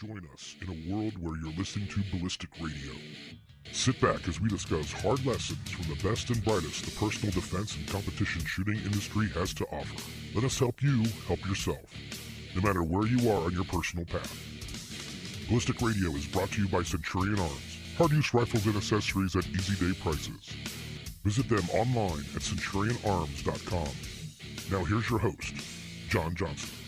Join us in a world where you're listening to Ballistic Radio. Sit back as we discuss hard lessons from the best and brightest the personal defense and competition shooting industry has to offer. Let us help you help yourself, no matter where you are on your personal path. Ballistic Radio is brought to you by Centurion Arms, hard use rifles and accessories at easy day prices. Visit them online at centurionarms.com. Now here's your host, John Johnston.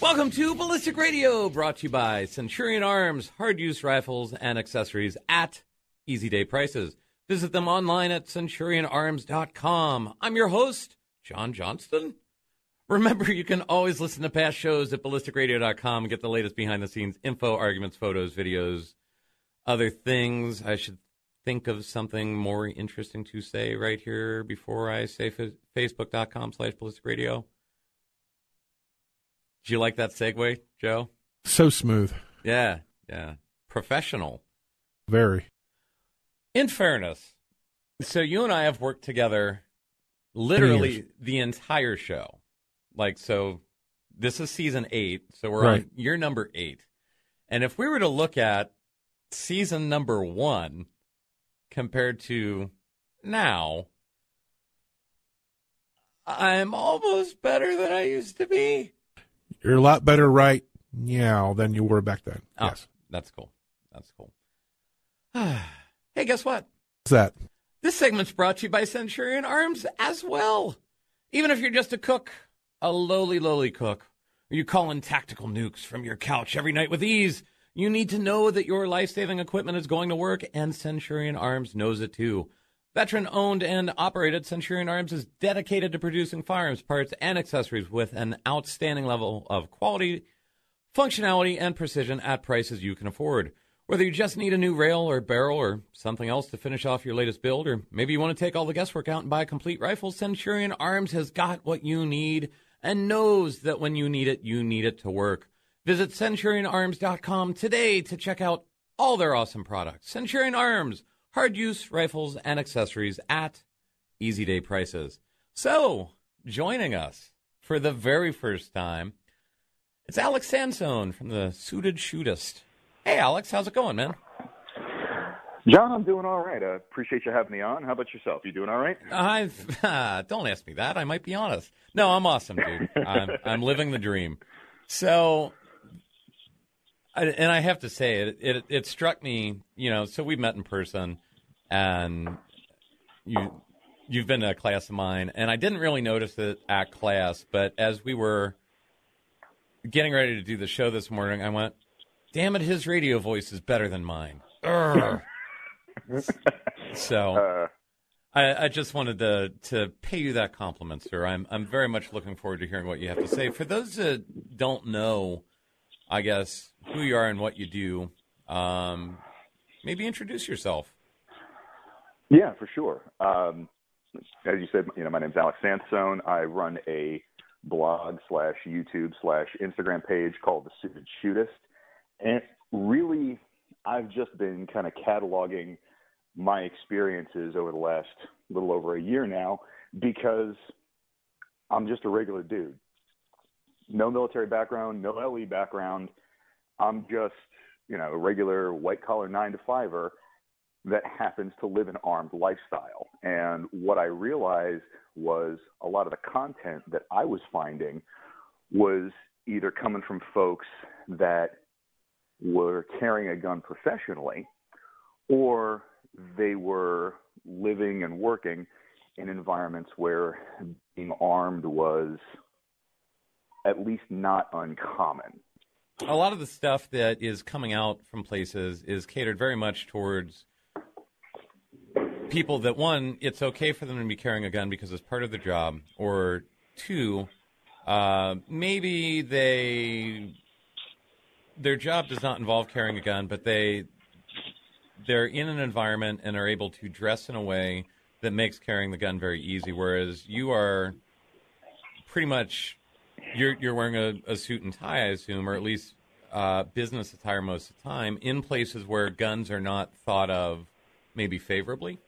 Welcome to Ballistic Radio, brought to you by Centurion Arms, hard use rifles and accessories at easy day prices. Visit them online at centurionarms.com. I'm your host, John Johnston. Remember, you can always listen to past shows at ballisticradio.com and get the latest behind the scenes info, arguments, photos, videos, other things. I should think of something more interesting to say right here before I say facebook.com slash ballistic radio. Do you like that segue, Joe? So smooth. Yeah, yeah. Professional. Very. In fairness, so you and I have worked together literally the entire show. Like, so this is season eight, so we're Right. on year number eight. And if we were to look at season number one compared to now, I'm almost better than I used to be. You're a lot better right now than you were back then. Oh, Yes. That's cool. That's cool. hey, guess what? What's that? This segment's brought to you by Centurion Arms as well. Even if you're just a cook, a lowly, lowly cook, or you call in tactical nukes from your couch every night with ease, you need to know that your life saving equipment is going to work, and Centurion Arms knows it too. Veteran owned and operated, Centurion Arms is dedicated to producing firearms parts and accessories with an outstanding level of quality, functionality, and precision at prices you can afford. Whether you just need a new rail or barrel or something else to finish off your latest build, or maybe you want to take all the guesswork out and buy a complete rifle, Centurion Arms has got what you need and knows that when you need it, you need it to work. Visit CenturionArms.com today to check out all their awesome products. Centurion Arms, hard use rifles and accessories at easy day prices. So, joining us for the very first time, it's Alex Sansone from the Suited Shootist. Hey, Alex, how's it going, man? John, I'm doing all right. I appreciate you having me on. How about yourself? You doing all right? I've don't ask me that. I might be honest. No, I'm awesome, dude. I'm I'm living the dream. So, and I have to say, it, it it struck me. You know, so we met in person, and you you've been to a class of mine, and I didn't really notice it at class, but as we were getting ready to do the show this morning, I went, "Damn it, his radio voice is better than mine." So. Uh, I, I just wanted to to pay you that compliment, sir. I'm I'm very much looking forward to hearing what you have to say. For those that don't know, I guess who you are and what you do, um, maybe introduce yourself. yeah, for sure. Um, as you said, you know, my name's Alex Sansone. I run a blog slash YouTube slash Instagram page called The Suited Shootist, and really, I've just been kind of cataloging my experiences over the last little over a year now because I'm just a regular dude. No military background, no LE background. I'm just, you know, a regular white collar nine to fiver that happens to live an armed lifestyle. And what I realized was a lot of the content that I was finding was either coming from folks that were carrying a gun professionally or they were living and working in environments where being armed was at least not uncommon. A lot of the stuff that is coming out from places is catered very much towards people that one, it's okay for them to be carrying a gun because it's part of their job, or two, uh, maybe they their job does not involve carrying a gun, but they they're in an environment and are able to dress in a way that makes carrying the gun very easy. Whereas you are pretty much you're you're wearing a, a suit and tie, I assume, or at least uh, business attire most of the time, in places where guns are not thought of maybe favorably.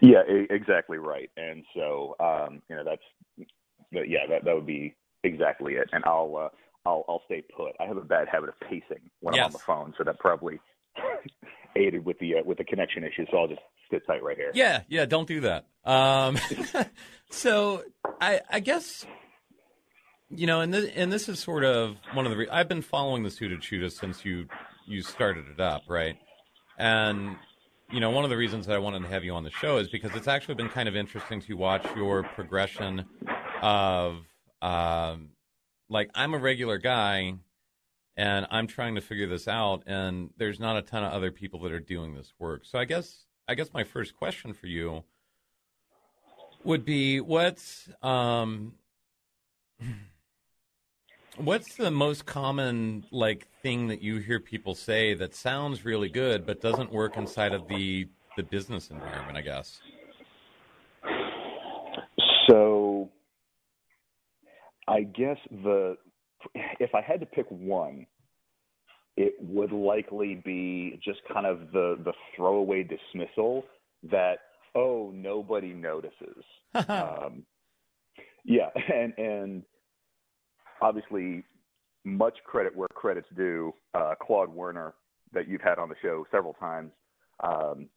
Yeah, exactly right. And so, um, you know, that's, yeah, that that would be exactly it. And I'll uh, I'll I'll stay put. I have a bad habit of pacing when I'm on the phone, so that probably aided with the uh, with the connection issue. So I'll just sit tight right here. Yeah, yeah, don't do that. Um, so I, I guess, you know, and this, and this is sort of one of the. Re- I've been following the Shootist since you you started it up, right? And you know, one of the reasons that I wanted to have you on the show is because it's actually been kind of interesting to watch your progression of, um, like, I'm a regular guy. And I'm trying to figure this out, and there's not a ton of other people that are doing this work. So I guess I guess my first question for you would be what's um what's the most common like thing that you hear people say that sounds really good but doesn't work inside of the the business environment, I guess. So I guess the if I had to pick one, it would likely be just kind of the the throwaway dismissal that oh nobody notices. um, yeah, and and obviously much credit where credit's due. Uh, Claude Werner, that you've had on the show several times, um,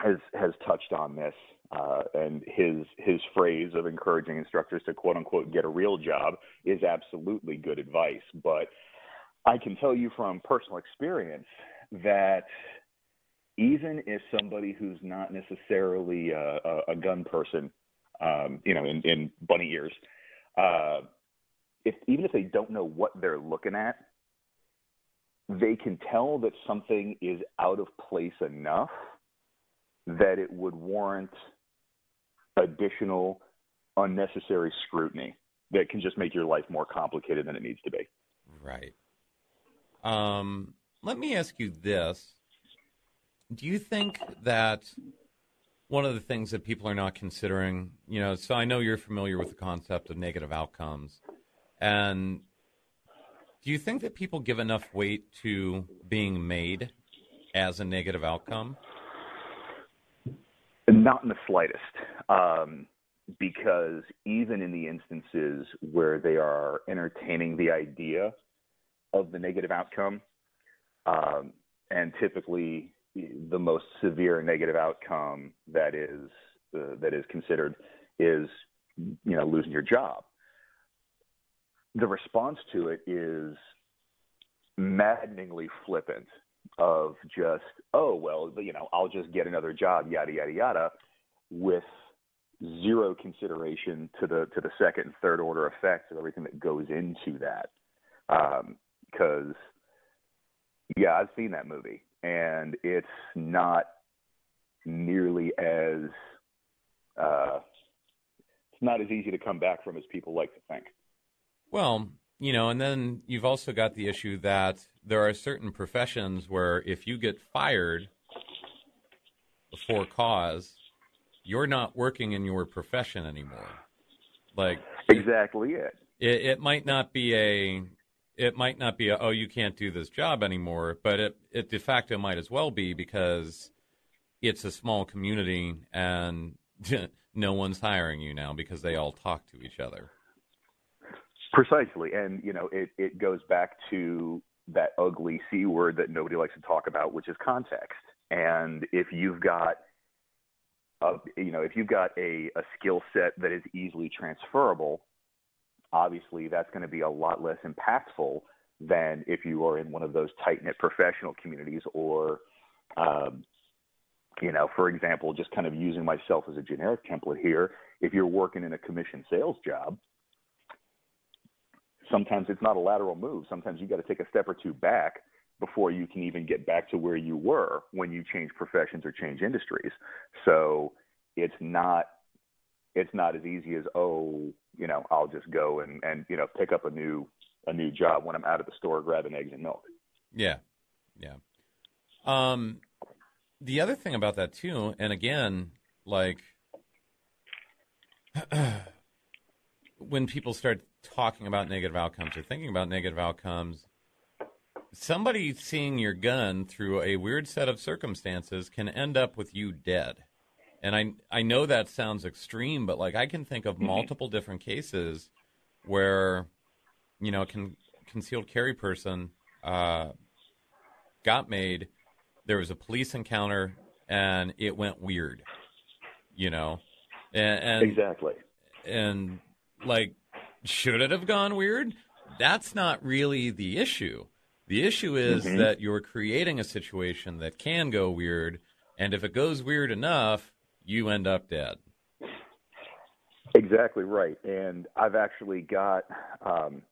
has has touched on this, uh, and his his phrase of encouraging instructors to quote unquote get a real job is absolutely good advice. But I can tell you from personal experience that even if somebody who's not necessarily a, a, a gun person, um, you know, in, in bunny ears, uh, if even if they don't know what they're looking at, they can tell that something is out of place enough that it would warrant additional unnecessary scrutiny that can just make your life more complicated than it needs to be. Right. Um, let me ask you this. Do you think that one of the things that people are not considering, you know, so I know you're familiar with the concept of negative outcomes. And do you think that people give enough weight to being made as a negative outcome? Not in the slightest, um, because even in the instances where they are entertaining the idea of the negative outcome, um, and typically the most severe negative outcome that is uh, that is considered is you know losing your job. The response to it is maddeningly flippant of just oh well you know I'll just get another job yada yada yada with zero consideration to the to the second and third order effects of everything that goes into that because um, yeah I've seen that movie and it's not nearly as uh, it's not as easy to come back from as people like to think. Well, you know, and then you've also got the issue that there are certain professions where if you get fired for cause, you're not working in your profession anymore. Like exactly it. It, it might not be a it might not be a oh you can't do this job anymore, but it it de facto might as well be because it's a small community and no one's hiring you now because they all talk to each other. Precisely, and you know it it goes back to that ugly c word that nobody likes to talk about, which is context. And if you've got a, you know if you've got a, a skill set that is easily transferable, obviously that's going to be a lot less impactful than if you are in one of those tight knit professional communities or um, you know, for example, just kind of using myself as a generic template here, if you're working in a commission sales job, sometimes it's not a lateral move. Sometimes you got to take a step or two back before you can even get back to where you were when you change professions or change industries. So it's not it's not as easy as oh, you know, I'll just go and and you know pick up a new a new job when I'm out of the store grabbing eggs and milk. Yeah, yeah. Um, the other thing about that too, and again, like when people start talking about negative outcomes or thinking about negative outcomes, somebody seeing your gun through a weird set of circumstances can end up with you dead. And I I know that sounds extreme, but like I can think of multiple different cases where you know can concealed carry person uh, got made. There was a police encounter, and it went weird. You know, and, and exactly. And like, should it have gone weird? That's not really the issue. The issue is mm-hmm. that you're creating a situation that can go weird, and if it goes weird enough, you end up dead. Exactly right. And I've actually got, um,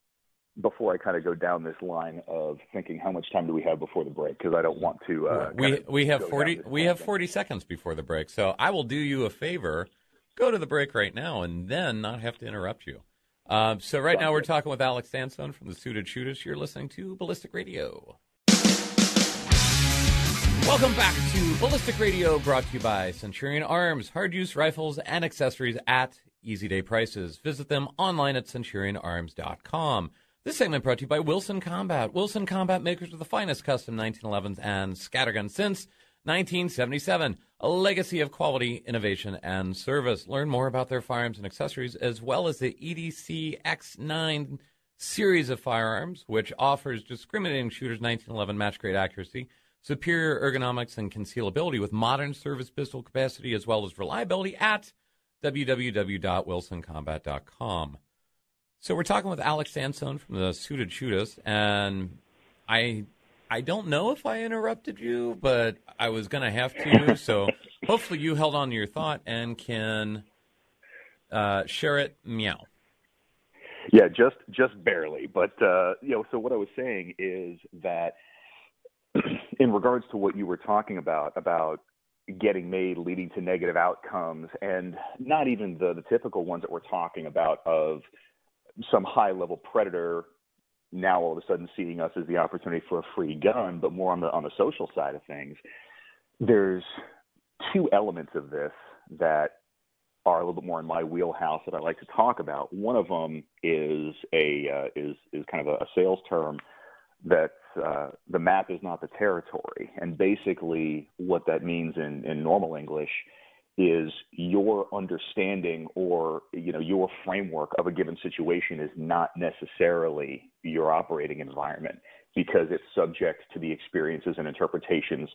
before I kind of go down this line of thinking how much time do we have before the break, because I don't want to. Uh, we we have forty we have forty seconds before the break, so I will do you a favor. Go to the break right now, and then not have to interrupt you. Uh, so right now we're talking with Alex Sansone from the Suited Shootist. You're listening to Ballistic Radio. Welcome back to Ballistic Radio, brought to you by Centurion Arms, hard use rifles and accessories at easy day prices. Visit them online at centurionarms.com. This segment brought to you by Wilson Combat. Wilson Combat makers of the finest custom 1911s and scatterguns since 1977. A legacy of quality, innovation, and service. Learn more about their firearms and accessories, as well as the EDC X9 series of firearms, which offers discriminating shooters 1911 match grade accuracy, superior ergonomics and concealability with modern service pistol capacity, as well as reliability at www.wilsoncombat.com. So we're talking with Alex Sansone from the Suited Shootist, and I I don't know if I interrupted you, but I was going to have to. So hopefully you held on to your thought and can uh, share it. Meow. Yeah, just just barely. But uh, you know, so what I was saying is that in regards to what you were talking about about getting made leading to negative outcomes and not even the, the typical ones that we're talking about of some high level predator now all of a sudden seeing us as the opportunity for a free gun, but more on the on the social side of things. There's two elements of this that are a little bit more in my wheelhouse that I like to talk about. One of them is a uh, is is kind of a, a sales term that uh, the map is not the territory. And basically, what that means in, in normal English is your understanding or you know your framework of a given situation is not necessarily your operating environment because it's subject to the experiences and interpretations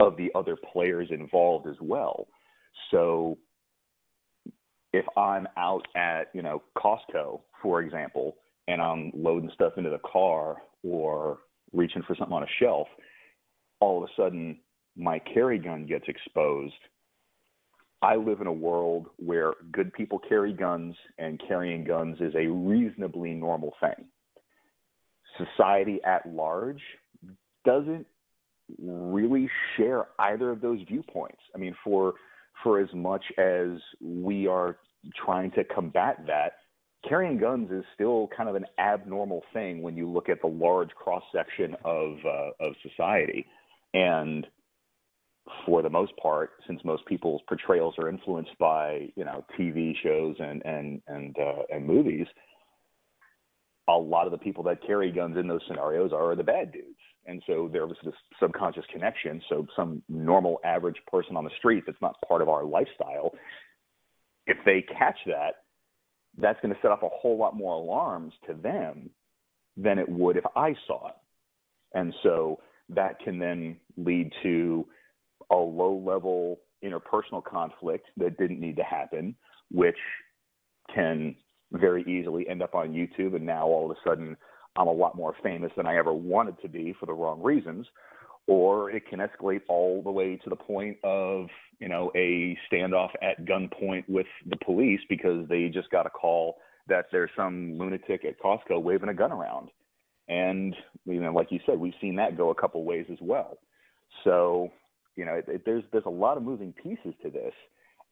of the other players involved as well. So if I'm out at, you know, Costco, for example, and I'm loading stuff into the car or reaching for something on a shelf, all of a sudden my carry gun gets exposed. I live in a world where good people carry guns and carrying guns is a reasonably normal thing. Society at large doesn't really share either of those viewpoints. I mean, for for as much as we are trying to combat that, carrying guns is still kind of an abnormal thing when you look at the large cross section of uh, of society, and for the most part, since most people's portrayals are influenced by you know TV shows and and and uh, and movies, a lot of the people that carry guns in those scenarios are the bad dudes, and so there was this subconscious connection. So some normal average person on the street that's not part of our lifestyle, if they catch that that's going to set off a whole lot more alarms to them than it would if I saw it. And so that can then lead to a low level interpersonal conflict that didn't need to happen, which can very easily end up on YouTube. And now all of a sudden, I'm a lot more famous than I ever wanted to be for the wrong reasons or it can escalate all the way to the point of you know a standoff at gunpoint with the police because they just got a call that there's some lunatic at Costco waving a gun around, and you know, like you said, we've seen that go a couple ways as well. So you know, it, it, there's there's a lot of moving pieces to this,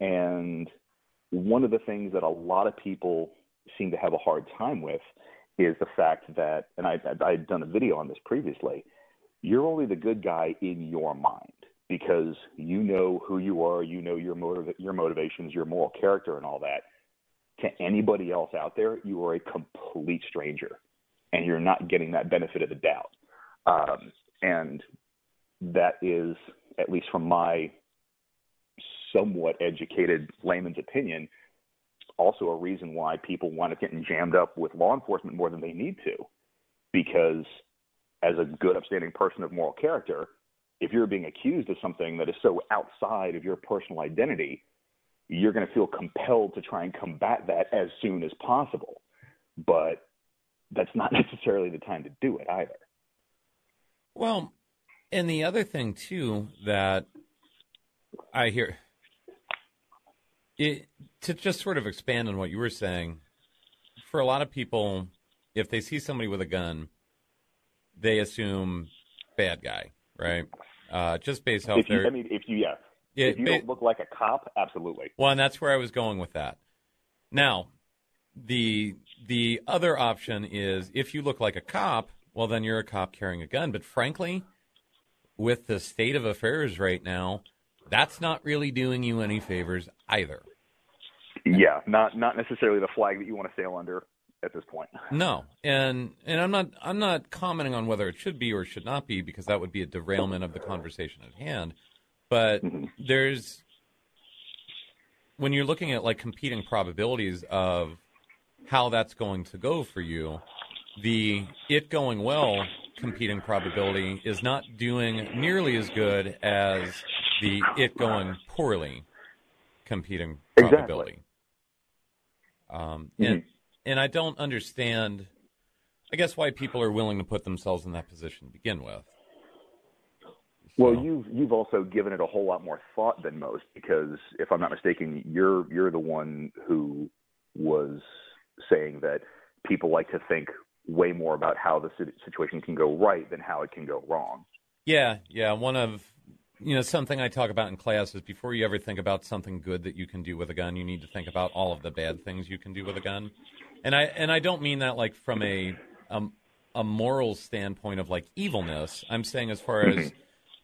and one of the things that a lot of people seem to have a hard time with is the fact that, and I I'd done a video on this previously you're only the good guy in your mind because you know who you are, you know your motiv- your motivations, your moral character, and all that. To anybody else out there, you are a complete stranger, and you're not getting that benefit of the doubt. Um, and that is, at least from my somewhat educated layman's opinion, also a reason why people wind up getting jammed up with law enforcement more than they need to because as a good, upstanding person of moral character, if you're being accused of something that is so outside of your personal identity, you're going to feel compelled to try and combat that as soon as possible. But that's not necessarily the time to do it either. Well, and the other thing too that I hear it to just sort of expand on what you were saying, for a lot of people, if they see somebody with a gun, they assume bad guy, right? Uh, just based off If you, their I mean, if you, yeah, Yeah, if you ba- don't look like a cop, absolutely. Well, and that's where I was going with that. Now, the the other option is if you look like a cop, well, then you're a cop carrying a gun. But frankly, with the state of affairs right now, that's not really doing you any favors either. Yeah, not not necessarily the flag that you want to sail under at this point. No, and and I'm not I'm not commenting on whether it should be or should not be because that would be a derailment of the conversation at hand. But mm-hmm. there's when you're looking at like competing probabilities of how that's going to go for you, the it going well competing probability is not doing nearly as good as the it going poorly competing Exactly. probability. Um, and and I don't understand. I guess why people are willing to put themselves in that position to begin with. Well, you've you've also given it a whole lot more thought than most because if I'm not mistaken, you're you're the one who was saying that people like to think way more about how the situation can go right than how it can go wrong. Yeah, yeah. One of you know something I talk about in class is before you ever think about something good that you can do with a gun, you need to think about all of the bad things you can do with a gun. And I and I don't mean that like from a um, a moral standpoint of like evilness. I'm saying as far as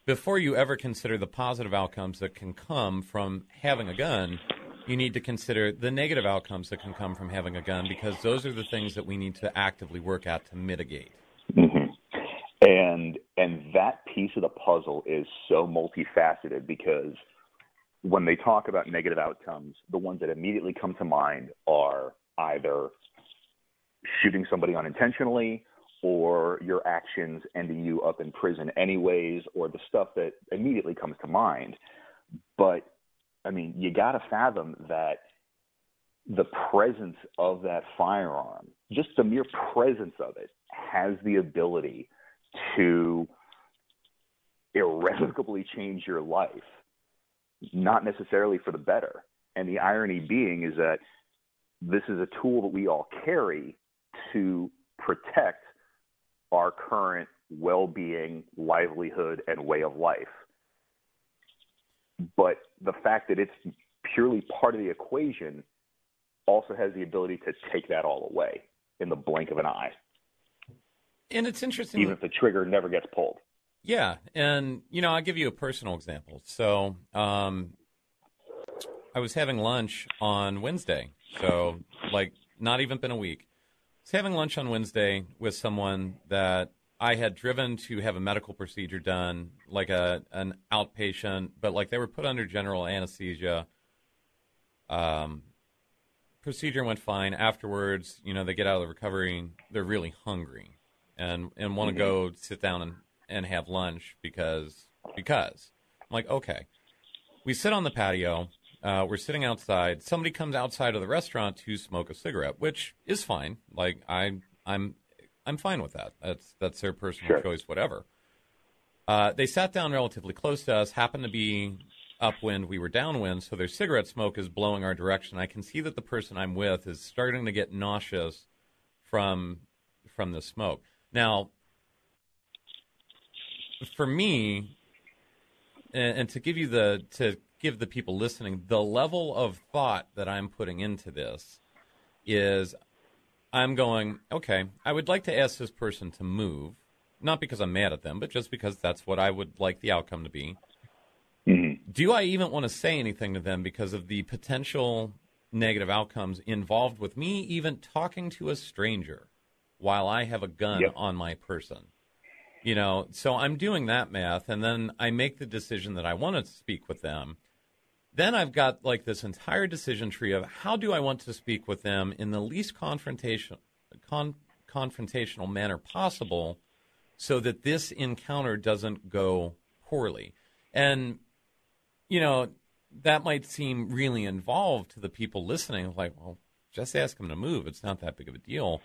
before you ever consider the positive outcomes that can come from having a gun, you need to consider the negative outcomes that can come from having a gun because those are the things that we need to actively work at to mitigate. hmm And and that piece of the puzzle is so multifaceted because when they talk about negative outcomes, the ones that immediately come to mind are either shooting somebody unintentionally or your actions ending you up in prison anyways or the stuff that immediately comes to mind. But I mean, you got to fathom that the presence of that firearm, just the mere presence of it, has the ability to irrevocably change your life, not necessarily for the better. And the irony being is that this is a tool that we all carry to protect our current well being, livelihood, and way of life. But the fact that it's purely part of the equation also has the ability to take that all away in the blink of an eye, And it's interesting. even if the trigger never gets pulled. Yeah, and you know, I'll give you a personal example. So, um, I was having lunch on Wednesday, so like not even been a week. I was having lunch on Wednesday with someone that I had driven to have a medical procedure done, like a an outpatient, but like they were put under general anesthesia. Um, procedure went fine. Afterwards, you know, they get out of the recovery, they're really hungry and and want to go sit down and, and have lunch because because I'm like okay. We sit on the patio. Uh, we're sitting outside. Somebody comes outside of the restaurant to smoke a cigarette, which is fine. Like I I'm I'm fine with that. That's that's their personal Sure. choice, whatever. Uh, they sat down relatively close to us. Happened to be upwind. We were downwind, so their cigarette smoke is blowing our direction. I can see that the person I'm with is starting to get nauseous from from the smoke. Now, for me, and, and to give you the to give the people listening the level of thought that I'm putting into this is I'm going, okay, I would like to ask this person to move, not because I'm mad at them, but just because that's what I would like the outcome to be. Mm-hmm. Do I even want to say anything to them because of the potential negative outcomes involved with me even talking to a stranger while I have a gun Yep. on my person? You know, so I'm doing that math, and then I make the decision that I want to speak with them. Then I've got like this entire decision tree of how do I want to speak with them in the least confrontation, con- confrontational manner possible so that this encounter doesn't go poorly. And, you know, that might seem really involved to the people listening. Like, well, just ask them to move. It's not that big of a deal.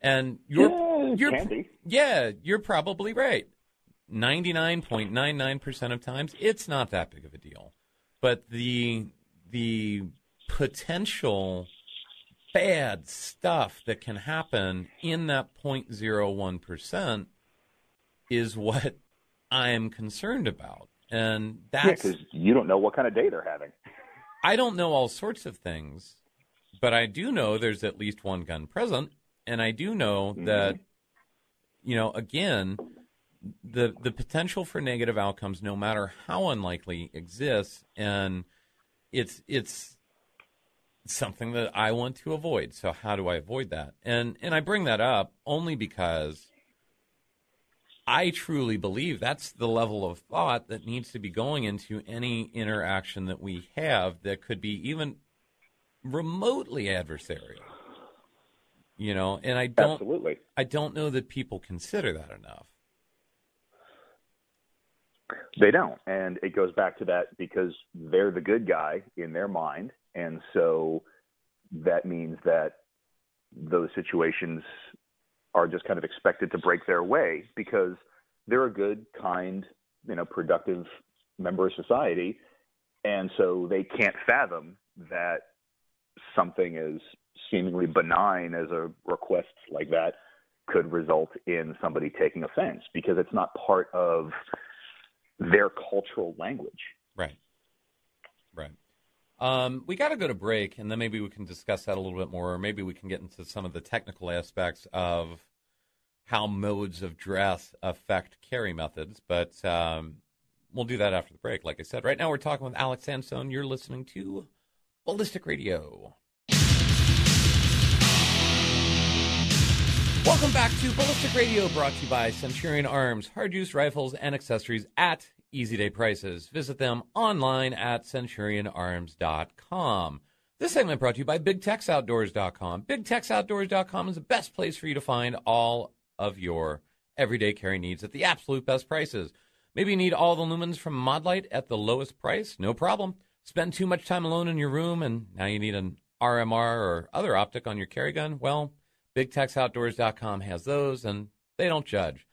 And you're, Yeah, you're, yeah, you're probably right. 99.99% of times, it's not that big of a deal. But the, the potential bad stuff that can happen in that 0.01% is what I am concerned about. And that's because you don't know what kind of day they're having. I don't know all sorts of things, but I do know there's at least one gun present, and I do know mm-hmm. that you know again the the potential for negative outcomes, no matter how unlikely, exists, and it's it's something that I want to avoid. So how do I avoid that? And and I bring that up only because I truly believe that's the level of thought that needs to be going into any interaction that we have that could be even remotely adversarial. You know, and I don't Absolutely. I don't know that people consider that enough. They don't. And it goes back to that because they're the good guy in their mind. And so that means that those situations are just kind of expected to break their way because they're a good, kind, you know, productive member of society. And so they can't fathom that something as seemingly benign as a request like that could result in somebody taking offense because it's not part of their cultural language. Right. Right. Um, we got to go to break, and then maybe we can discuss that a little bit more, or maybe we can get into some of the technical aspects of how modes of dress affect carry methods. But um, we'll do that after the break. Like I said, right now we're talking with Alex Sansone. You're listening to Ballistic Radio. Welcome back to Ballistic Radio, brought to you by Centurion Arms, hard use rifles and accessories at easy day prices. Visit them online at centurionarms.com. This segment brought to you by BigTexOutdoors.com. BigTexOutdoors.com is the best place for you to find all of your everyday carry needs at the absolute best prices. Maybe you need all the lumens from Modlite at the lowest price? No problem. Spend too much time alone in your room and now you need an RMR or other optic on your carry gun? Well, BigTexOutdoors.com has those, and they don't judge.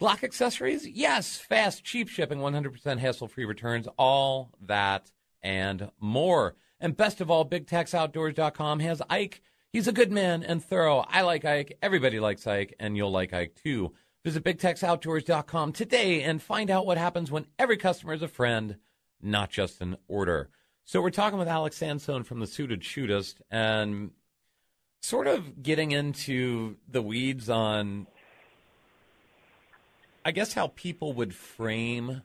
Glock accessories? Yes. Fast, cheap shipping, 100% hassle free returns, all that and more. And best of all, BigTexOutdoors.com has Ike. He's a good man and thorough. I like Ike. Everybody likes Ike, and you'll like Ike too. Visit BigTexOutdoors.com today and find out what happens when every customer is a friend, not just an order. So we're talking with Alex Sansone from the Suited Shootist, and sort of getting into the weeds on I guess how people would frame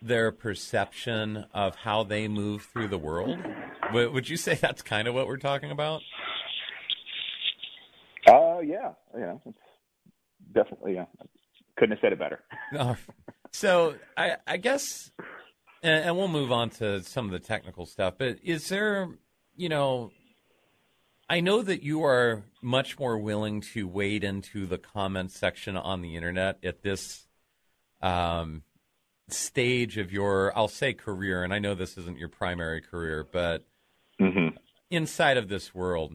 their perception of how they move through the world. Would you say that's kind of what we're talking about? Uh, yeah, yeah, it's definitely. Yeah, couldn't have said it better. Uh, so I, I guess, and, and we'll move on to some of the technical stuff. But is there, you know, I know that you are much more willing to wade into the comment section on the internet at this um, stage of your, I'll say, career. And I know this isn't your primary career, but Mm-hmm. inside of this world.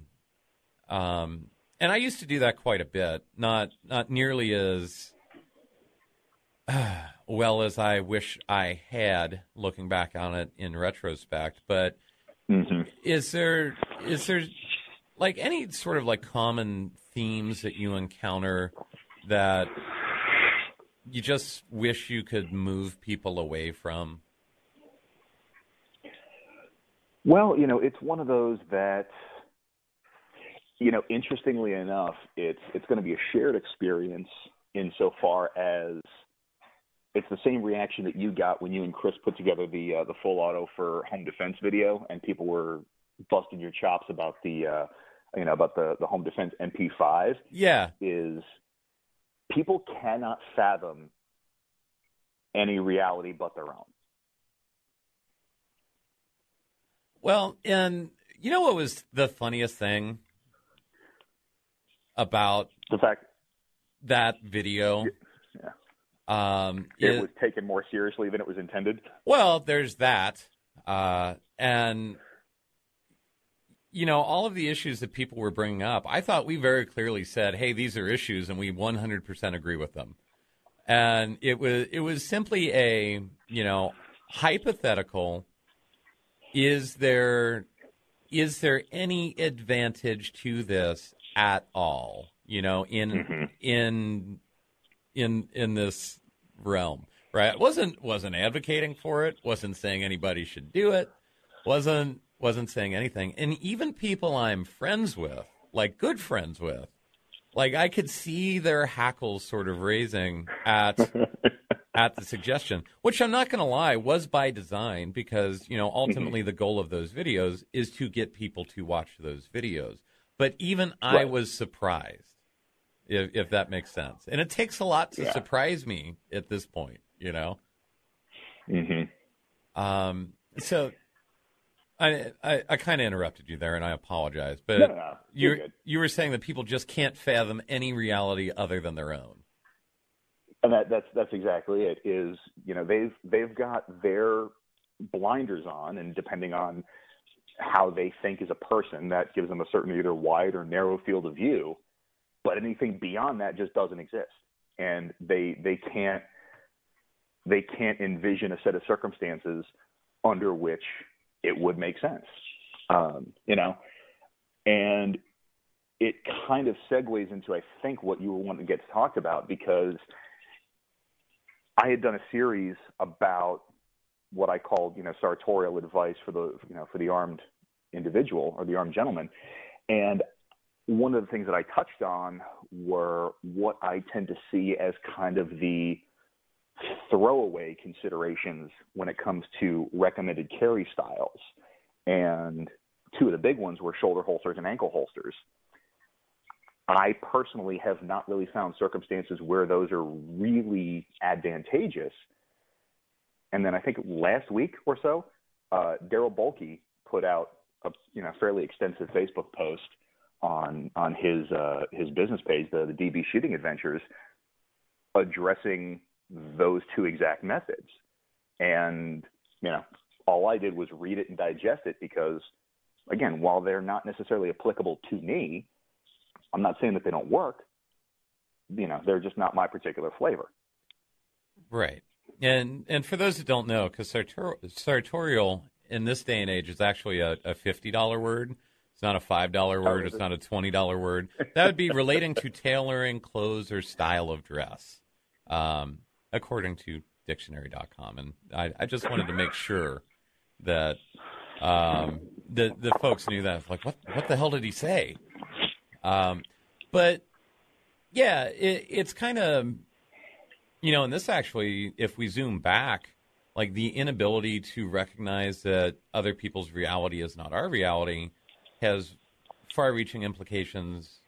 Um, and I used to do that quite a bit, not not nearly as well as I wish I had, looking back on it in retrospect. But Mm-hmm. is there is there like any sort of like common themes that you encounter that you just wish you could move people away from? Well, you know, it's one of those that, you know, interestingly enough, it's it's going to be a shared experience insofar as it's the same reaction that you got when you and Chris put together the uh, the full auto for home defense video, and people were busting your chops about the, uh, you know, about the the home defense MP5. Yeah, Is people cannot fathom any reality but their own. Well, and you know what was the funniest thing about The fact that video. Yeah. Um, It is- was taken more seriously than it was intended. Well, there's that. Uh, and, you know, all of the issues that people were bringing up, I thought we very clearly said, hey, these are issues, and we 100% agree with them. And it was it was simply a you know hypothetical. Is there is there any advantage to this at all? You know, in Mhm. in in in this realm, right? wasn't wasn't advocating for it. wasn't saying anybody should do it. wasn't wasn't saying anything. And even people I'm friends with, like good friends with, like I could see their hackles sort of raising at at the suggestion, which I'm not going to lie was by design because, you know, ultimately the goal of those videos is to get people to watch those videos. But even I was surprised, if, if that makes sense. And it takes a lot to Yeah. surprise me at this point, you know? hmm Um, so I, I, I kind of interrupted you there and I apologize, but No, no, no. you good. you were saying that people just can't fathom any reality other than their own. And that, that's that's exactly it. Is you know they've they've got their blinders on, and depending on how they think as a person, that gives them a certain either wide or narrow field of view. But anything beyond that just doesn't exist, and they they can't they can't envision a set of circumstances under which it would make sense. Um, you know, and it kind of segues into I think what you wanting to get talked about because I had done a series about what I called, you know, sartorial advice for the, you know, for the armed individual or the armed gentleman. And one of the things that I touched on were what I tend to see as kind of the throwaway considerations when it comes to recommended carry styles. And two of the big ones were shoulder holsters and ankle holsters. I personally have not really found circumstances where those are really advantageous. And then I think last week or so, uh, Darryl Bolke put out a you know fairly extensive Facebook post on on his uh, his business page, the, the DB Shooting Adventures, addressing those two exact methods. And you know, all I did was read it and digest it because, again, while they're not necessarily applicable to me, I'm not saying that they don't work. You know, they're just not my particular flavor. Right. And and for those that don't know, because sartor- sartorial in this day and age is actually a, a fifty dollar word. It's not a five dollar word. It's not a twenty dollar word. That would be relating to tailoring clothes or style of dress, um, according to dictionary.com. And I, I just wanted to make sure that um, the the folks knew that. Like, what what the hell did he say? Um, but yeah, it, it's kind of you know, and this actually, if we zoom back, like the inability to recognize that other people's reality is not our reality has far reaching implications,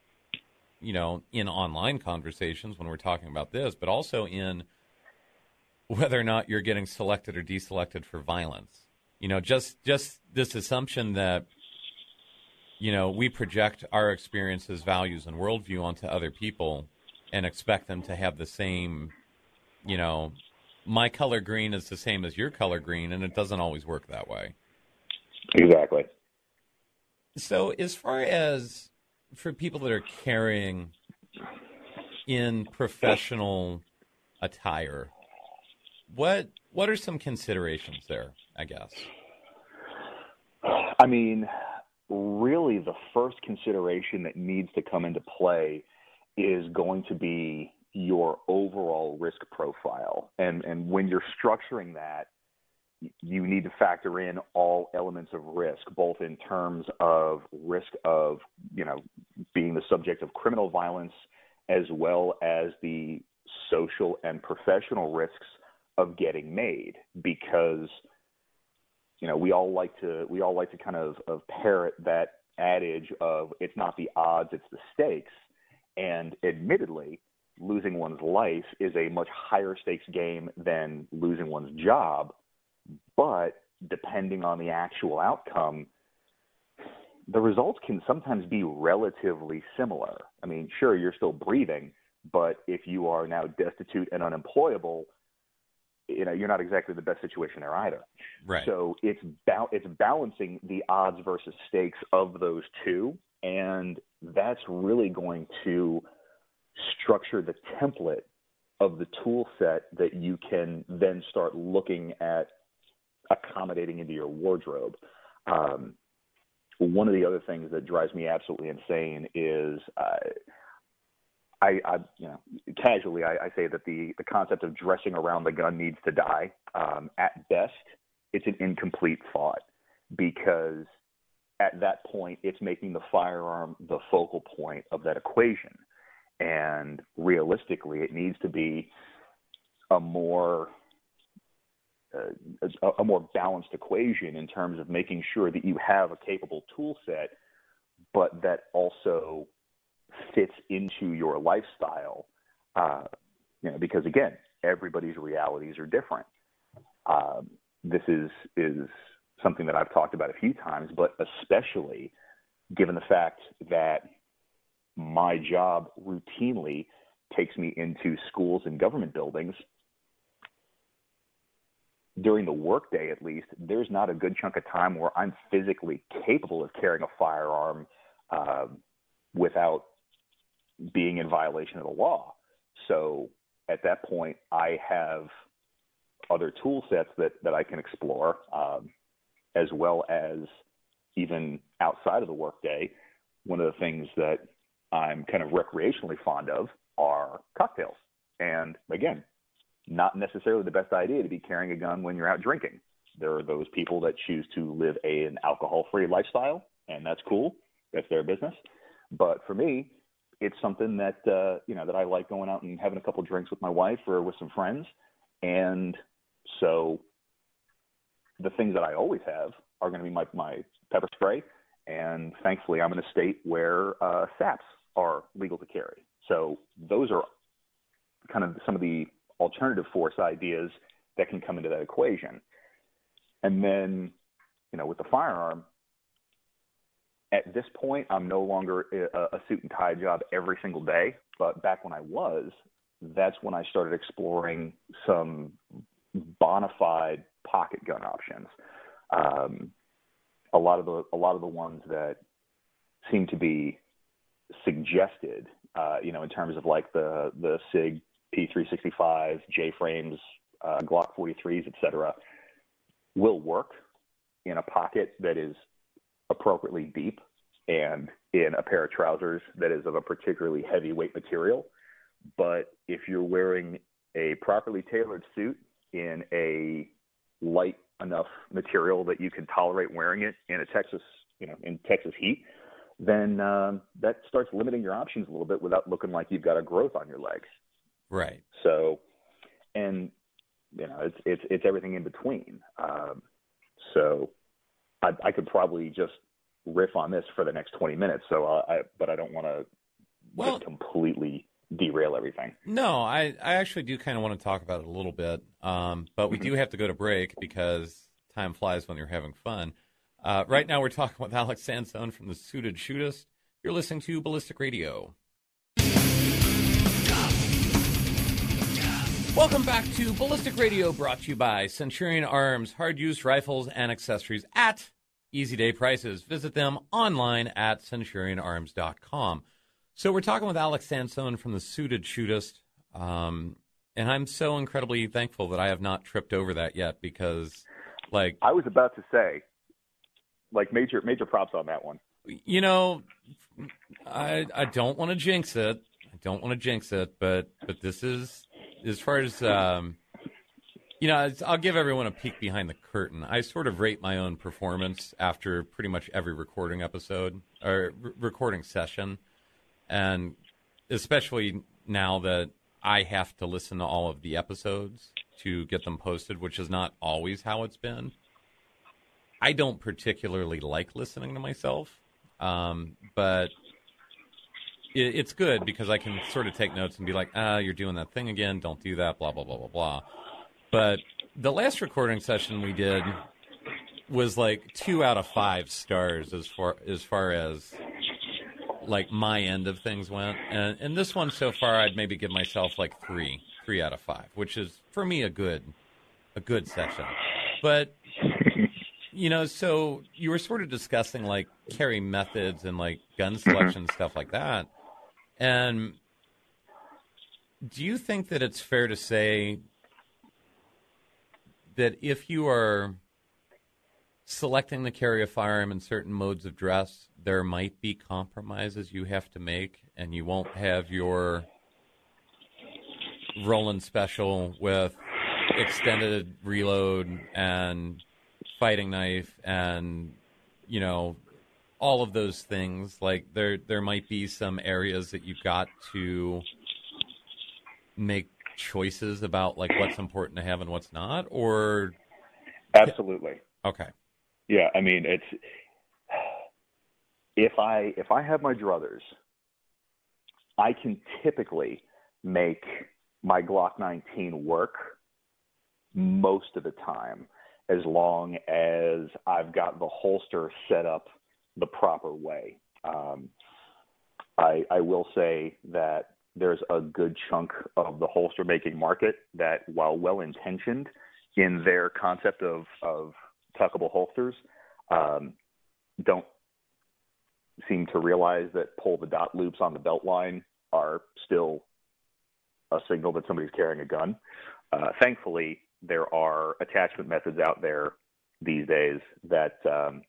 you know, in online conversations when we're talking about this, but also in whether or not you're getting selected or deselected for violence. You know, just just this assumption that you know we project our experiences, values, and worldview onto other people and expect them to have the same you know, my color green is the same as your color green, and it doesn't always work that way. Exactly. So, as far as for people that are carrying in professional attire, what what are some considerations there? I guess. I mean, really, the first consideration that needs to come into play is going to be your overall risk profile. And, and when you're structuring that, you need to factor in all elements of risk, both in terms of risk of, you know, being the subject of criminal violence, as well as the social and professional risks of getting made. Because, you know, we all like to we all like to kind of, of parrot that adage of it's not the odds, it's the stakes. And admittedly, losing one's life is a much higher stakes game than losing one's job. But depending on the actual outcome, the results can sometimes be relatively similar. I mean, sure, you're still breathing, But if you are now destitute and unemployable, you know you're not exactly the best situation there either. Right. So it's ba- it's balancing the odds versus stakes of those two, and that's really going to structure the template of the tool set that you can then start looking at accommodating into your wardrobe. Um, one of the other things that drives me absolutely insane is uh, I, I, you know, casually I, I say that the the concept of dressing around the gun needs to die. Um, at best, it's an incomplete thought because at that point it's making the firearm the focal point of that equation, and realistically, it needs to be a more uh, a, a more balanced equation in terms of making sure that you have a capable tool set, but that also fits into your lifestyle. Uh, you know, because again, everybody's realities are different. Um, this is is something that I've talked about a few times, but especially given the fact that my job routinely takes me into schools and government buildings during the workday at least, there's not a good chunk of time where I'm physically capable of carrying a firearm uh, without being in violation of the law. So at that point, I have other tool sets that, that I can explore, um, as well as even outside of the workday. One of the things that I'm kind of recreationally fond of are cocktails. And again, not necessarily the best idea to be carrying a gun when you're out drinking. There are those people that choose to live a, an alcohol-free lifestyle, and that's cool. That's their business. But for me, it's something that uh, you know that I like going out and having a couple drinks with my wife or with some friends, and so the things that I always have are going to be my my pepper spray, and thankfully I'm in a state where uh, SAPs are legal to carry. So those are kind of some of the alternative force ideas that can come into that equation. And then, you know, with the firearm, at this point, I'm no longer a, suit and tie job every single day. But back when I was, that's when I started exploring some bona fide pocket gun options. Um, a lot of the a lot of the ones that seem to be suggested, uh, you know, in terms of like the the Sig P365, J frames, uh, Glock 43s, etc., will work in a pocket that is appropriately deep and in a pair of trousers that is of a particularly heavyweight material. But if you're wearing a properly tailored suit in a light enough material that you can tolerate wearing it in a Texas, you know, in Texas heat, then um, that starts limiting your options a little bit without looking like you've got a growth on your legs. Right. So, and you know, it's it's it's everything in between. Um, so, I, I could probably just riff on this for the next twenty minutes. So, uh, I but I don't want to Well- completely derail everything. No, I, I actually do kind of want to talk about it a little bit, um, but we do have to go to break because time flies when you're having fun. Uh, right now, we're talking with Alex Sansone from the Suited Shootist. You're listening to Ballistic Radio. Welcome back to Ballistic Radio, brought to you by Centurion Arms, hard use rifles and accessories at easy day prices. Visit them online at centurionarms.com. So we're talking with Alex Sansone from the Suited Shootist, um, and I'm so incredibly thankful that I have not tripped over that yet because, like, I was about to say, like major major props on that one. you know, I I don't want to jinx it. I don't want to jinx it, but but this is as far as um, you know. I'll give everyone a peek behind the curtain. I sort of rate my own performance after pretty much every recording episode or re- recording session, and especially now that I have to listen to all of the episodes to get them posted, which is not always how it's been. I don't particularly like listening to myself, um, but it, it's good because I can sort of take notes and be like, ah, you're doing that thing again. Don't do that. Blah blah blah blah blah. But the last recording session we did was like two out of five stars as far as far as like my end of things went, and and this one so far, I'd maybe give myself like three, three out of five, which is for me a good, a good session. But you know, so you were sort of discussing like carry methods and like gun selection stuff like that, and do you think that it's fair to say that if you are selecting to carry a firearm in certain modes of dress, there might be compromises you have to make, and you won't have your Roland special with extended reload and fighting knife and you know all of those things. Like there there might be some areas that you've got to make choices about like what's important to have and what's not or Absolutely. okay Yeah, I mean it's if I if I have my druthers, I can typically make my Glock 19 work most of the time as long as I've got the holster set up the proper way. Um, I, I will say that there's a good chunk of the holster making market that, while well intentioned in their concept of, of tuckable holsters, um, don't seem to realize that pull the dot loops on the belt line are still a signal that somebody's carrying a gun. Uh, thankfully, there are attachment methods out there these days that um,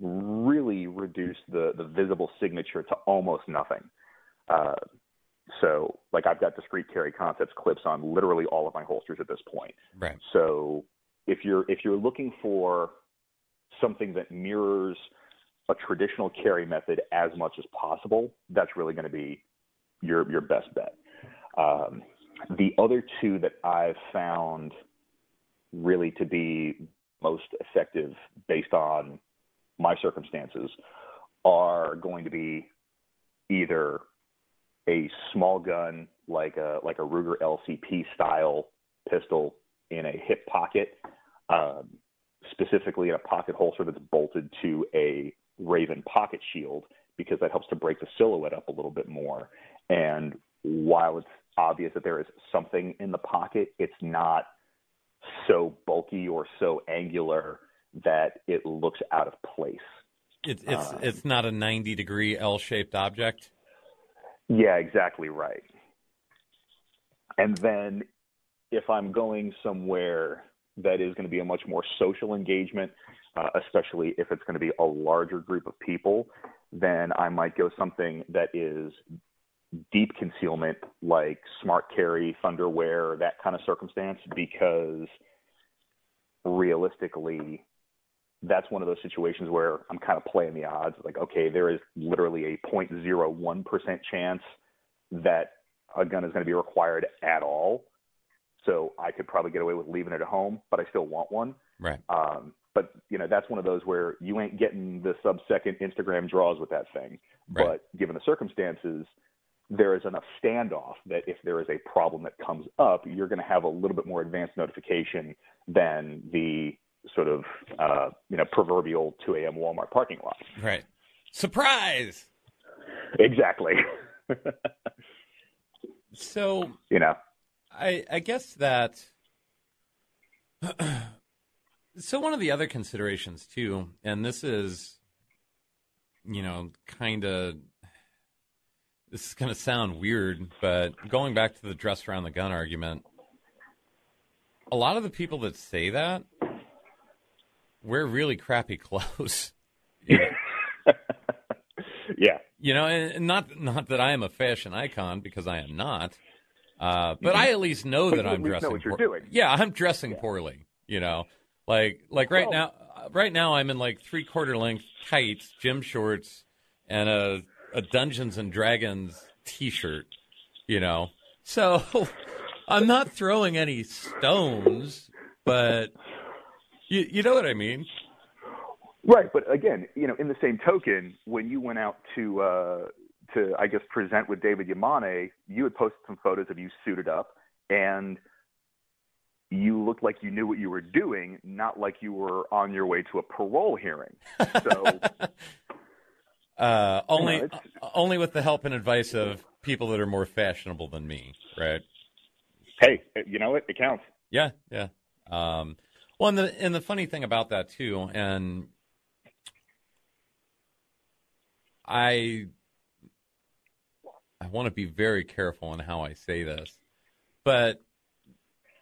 really reduce the, the visible signature to almost nothing. Uh, so, like I've got Discreet Carry Concepts clips on literally all of my holsters at this point. right So, if you're if you're looking for something that mirrors a traditional carry method as much as possible, that's really going to be your your best bet. Um, the other two that I've found really to be most effective based on my circumstances are going to be either a small gun like a like a Ruger LCP style pistol in a hip pocket, um, specifically in a pocket holster that's bolted to a Raven pocket shield because that helps to break the silhouette up a little bit more. And while it's obvious that there is something in the pocket, it's not so bulky or so angular that it looks out of place. it's it's Uh, it's not a 90 degree l-shaped object Yeah, exactly right. And then if I'm going somewhere that is going to be a much more social engagement, uh, especially if it's going to be a larger group of people, then I might go something that is deep concealment, like smart carry, thunderwear, that kind of circumstance, because realistically, that's one of those situations where I'm kind of playing the odds. Like, okay, there is literally a 0.01% chance that a gun is going to be required at all. So I could probably get away with leaving it at home, but I still want one. right Um, but you know, that's one of those where you ain't getting the sub-second Instagram draws with that thing. Right. But given the circumstances, there is enough standoff that if there is a problem that comes up, you're going to have a little bit more advanced notification than the sort of uh, you know proverbial 2 a.m. Walmart parking lot. right surprise Exactly. so you know. I, I guess that. so one of the other considerations too, and this is, you know, kind of. This is going to sound weird, but going back to the dress around the gun argument, a lot of the people that say that wear really crappy clothes. You know, yeah. you know, and not not that I am a fashion icon because I am not, uh, but I at least know But that I'm least know dressing. what you're poor- doing. Yeah, I'm dressing poorly. You know, like like right now, right now I'm in like three quarter length tights, gym shorts, and a a Dungeons and Dragons T-shirt. You know, so I'm not throwing any stones, but you you know what I mean. Right, but again, you know, in the same token, when you went out to uh, to I guess present with David Yamane, you had posted some photos of you suited up, and you looked like you knew what you were doing, not like you were on your way to a parole hearing. So Uh, only, You know, only with the help and advice of people that are more fashionable than me, right? Hey, you know what? It counts. Yeah, yeah. Um, well, and the and the funny thing about that too, and I I want to be very careful in how I say this, but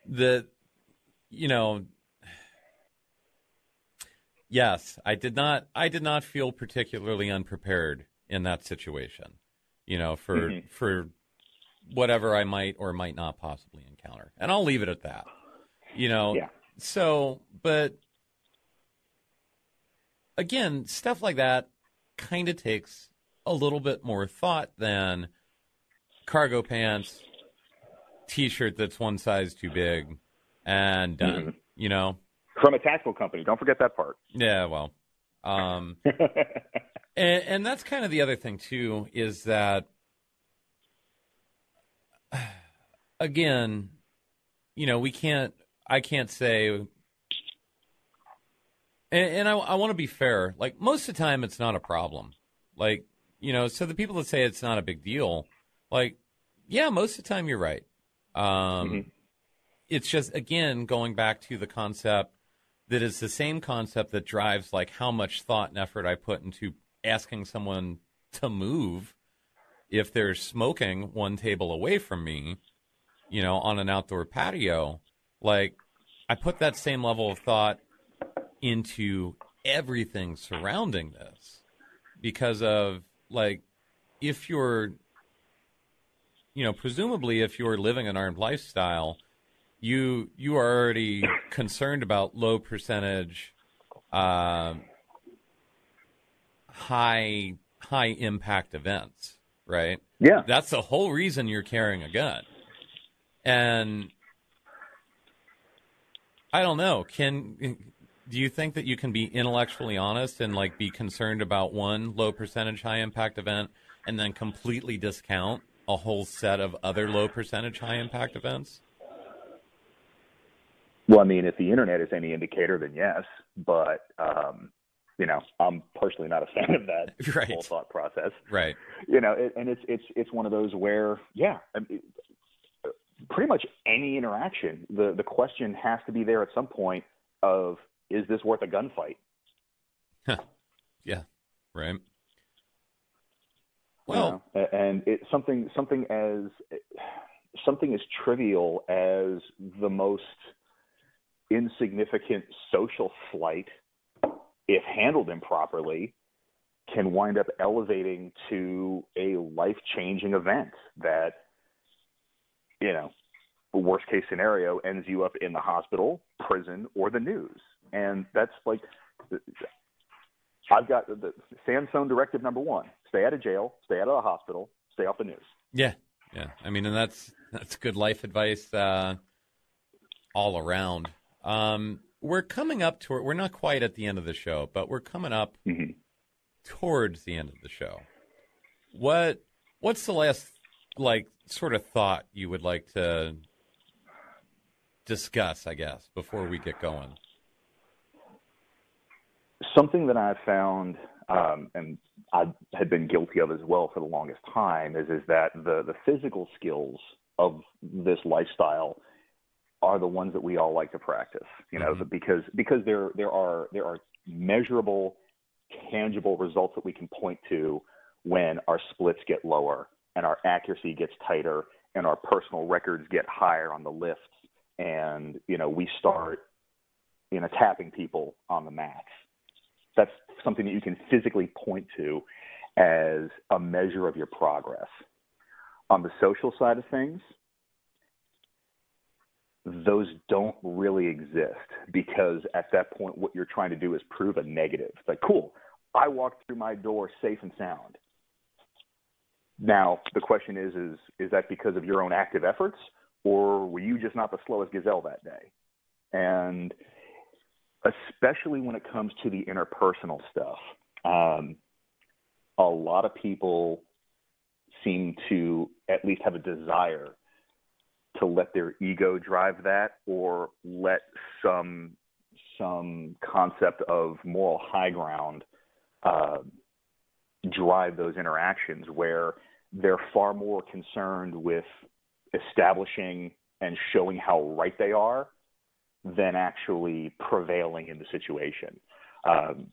the you know yes, I did not I did not feel particularly unprepared in that situation. You know, for Mhm. for whatever I might or might not possibly encounter. And I'll leave it at that. You know, Yeah. So, but again, stuff like that kind of takes a little bit more thought than cargo pants, t-shirt that's one size too big, and done. Mhm. You know, From a tactical company. Don't forget that part. yeah. Well, um, and, and that's kind of the other thing too is that again, you know, we can't. I can't say. And, and I, I want to be fair. Like most of the time, it's not a problem. Like you know, so the people that say it's not a big deal, like, yeah, most of the time you're right. Um, Mhm. It's just again going back to the concept that is the same concept that drives like how much thought and effort I put into asking someone to move if they're smoking one table away from me, you know, on an outdoor patio. Like I put that same level of thought into everything surrounding this because of like if you're you know presumably if you're living an armed lifestyle you you are already concerned about low percentage um high high impact events right yeah. that's the whole reason you're carrying a gun and i don't know can do you think that you can be intellectually honest and like be concerned about one low percentage high impact event and then completely discount a whole set of other low percentage high impact events Well, I mean, if the internet is any indicator, then yes. But um, you know, I'm personally not a fan of that Right. whole thought process. right You know, it, and it's it's it's one of those where, yeah, I mean, pretty much any interaction, the the question has to be there at some point of is this worth a gunfight? yeah right You well know? And it's something something as something as trivial as the most insignificant social slight, if handled improperly, can wind up elevating to a life changing event that, you know, worst case scenario ends you up in the hospital, prison, or the news. And that's like, I've got the, Sansone directive number one stay out of jail, stay out of the hospital, stay off the news. Yeah, yeah. I mean, and that's that's good life advice uh, all around. Um, we're coming up to we're not quite at the end of the show, but we're coming up Mhm. towards the end of the show. What what's the last like sort of thought you would like to discuss? I guess before we get going. something that I've found, um, and I had been guilty of as well for the longest time, is is that the the physical skills of this lifestyle are the ones that we all like to practice. You know, Mhm. because because there there are there are measurable, tangible results that we can point to when our splits get lower and our accuracy gets tighter and our personal records get higher on the lifts and you know we start you know tapping people on the mats that's something that you can physically point to as a measure of your progress. On the social side of things, those don't really exist because at that point, what you're trying to do is prove a negative. It's like, cool, I walked through my door safe and sound. Now, the question is, is, is that because of your own active efforts or were you just not the slowest gazelle that day? And especially when it comes to the interpersonal stuff. Um, a lot of people seem to at least have a desire to let their ego drive that or let some some concept of moral high ground uh, drive those interactions where they're far more concerned with establishing and showing how right they are than actually prevailing in the situation. Um,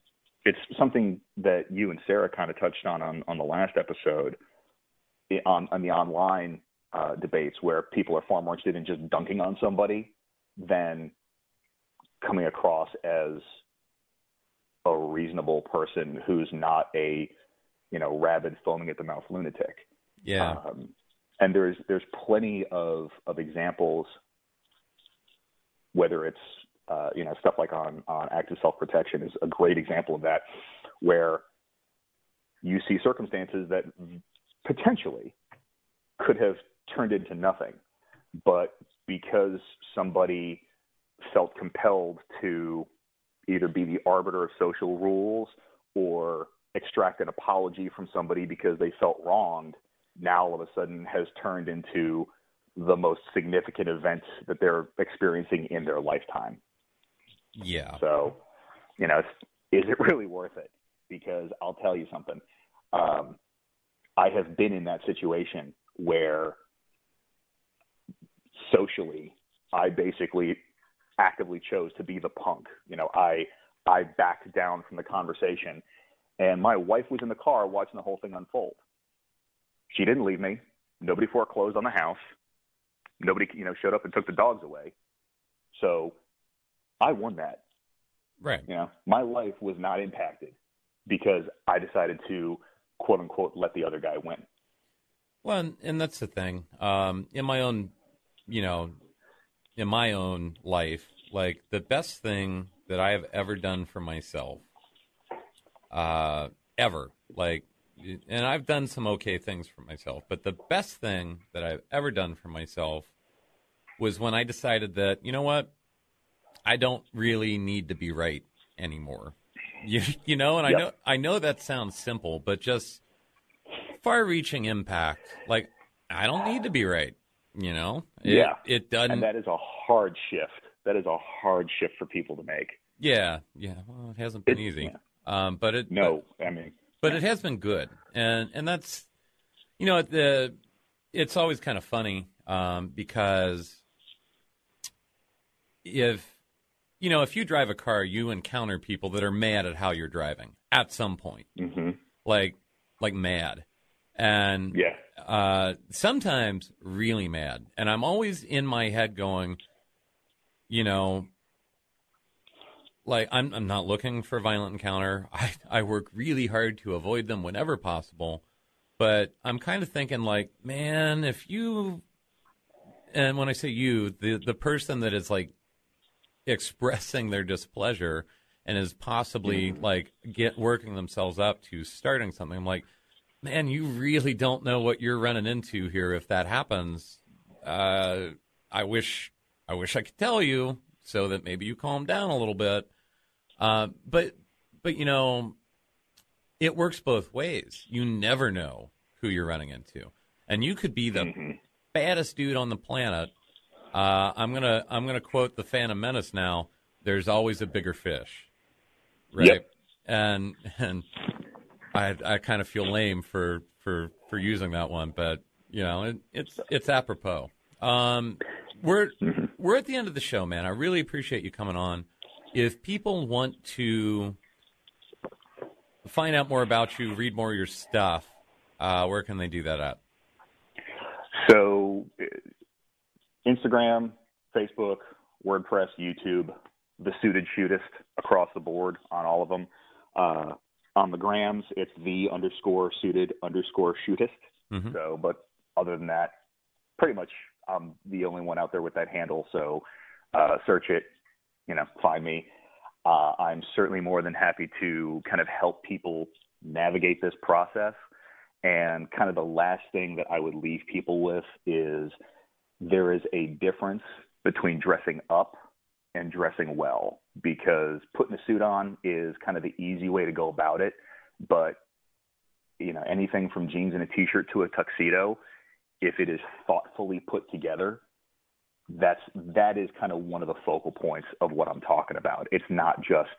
it's something that you and Sarah kind of touched on on, on the last episode on, on the online uh, debates where people are far more interested in just dunking on somebody than coming across as a reasonable person who's not a you know rabid foaming at the mouth lunatic. Yeah. Um, and there's there's plenty of of examples, whether it's uh, you know stuff like on on active self protection is a great example of that, where you see circumstances that potentially could have turned into nothing, but because somebody felt compelled to either be the arbiter of social rules or extract an apology from somebody because they felt wronged, now all of a sudden has turned into the most significant event that they're experiencing in their lifetime. Yeah. So, you know, is it really worth it? Because I'll tell you something. Um, I have been in that situation where socially, I basically actively chose to be the punk. You know, I I backed down from the conversation, and my wife was in the car watching the whole thing unfold. She didn't leave me. Nobody foreclosed on the house. Nobody, you know, showed up and took the dogs away. So I won that. Right. You know, my life was not impacted because I decided to quote unquote let the other guy win. Well, and, and that's the thing. Um, in my own, you know, in my own life, like the best thing that I have ever done for myself, uh, ever, like, and I've done some okay things for myself, but the best thing that I've ever done for myself was when I decided that, you know what, I don't really need to be right anymore. You, you know, and Yep. I know I know that sounds simple, but just far-reaching impact. Like I don't need to be right. You know, it, Yeah. it doesn't. And that is a hard shift. That is a hard shift for people to make. yeah, yeah. Well, it hasn't been easy, yeah. um, but it No, I mean, but it has been good, and and that's you know the it's always kind of funny um, because if you know if you drive a car, you encounter people that are mad at how you're driving at some point, hmm like like mad, and yeah, uh, sometimes really mad, and I'm always in my head going, you know, like I'm I'm not looking for violent encounter. I I work really hard to avoid them whenever possible, but I'm kind of thinking like, man, if you, and when I say you, the the person that is like expressing their displeasure and is possibly like get working themselves up to starting something, I'm like, man, you really don't know what you're running into here if that happens. Uh, I wish I wish I could tell you so that maybe you calm down a little bit. Uh, but but you know, it works both ways. You never know who you're running into, and you could be the Mhm. baddest dude on the planet. Uh, I'm gonna I'm gonna quote the Phantom Menace now. There's always a bigger fish, right? Yep. And and I I kind of feel lame for for for using that one, but you know it, it's it's apropos. Um, we're we're at the end of the show, man. I really appreciate you coming on. If people want to find out more about you, read more of your stuff, uh, where can they do that at? So, uh, Instagram, Facebook, WordPress, YouTube, the suited shootist across the board on all of them. Uh, on the grams, it's the underscore suited underscore shootist. Mhm. So, but other than that, pretty much I'm the only one out there with that handle. So, uh, search it, you know, find me. Uh, I'm certainly more than happy to kind of help people navigate this process. And kind of the last thing that I would leave people with is there is a difference between dressing up and dressing well because putting a suit on is kind of the easy way to go about it. But, you know, anything from jeans and a t shirt to a tuxedo, if it is thoughtfully put together, that's that is kind of one of the focal points of what I'm talking about. It's not just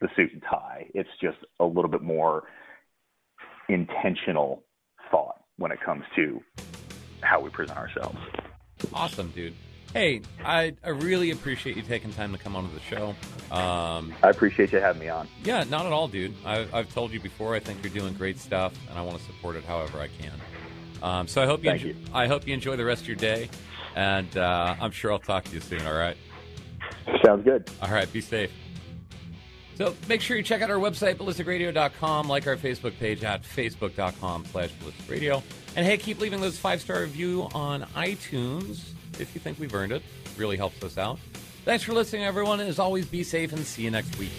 the suit and tie. It's just a little bit more intentional thought when it comes to how we present ourselves. Awesome, dude. Hey, I, I really appreciate you taking time to come onto the show. Um, I appreciate you having me on. yeah, not at all, dude. I, I've told you before. I think you're doing great stuff, and I want to support it however I can. Um, so I hope you, Thank enjo- you. I hope you enjoy the rest of your day, and uh, I'm sure I'll talk to you soon. All right. Sounds good. All right. Be safe. So make sure you check out our website, ballisticradio.com, like our Facebook page at facebook.com slash ballisticradio. And hey, keep leaving those five-star review on iTunes if you think we've earned it. it Really helps us out. Thanks for listening, everyone. And as always, be safe and see you next week.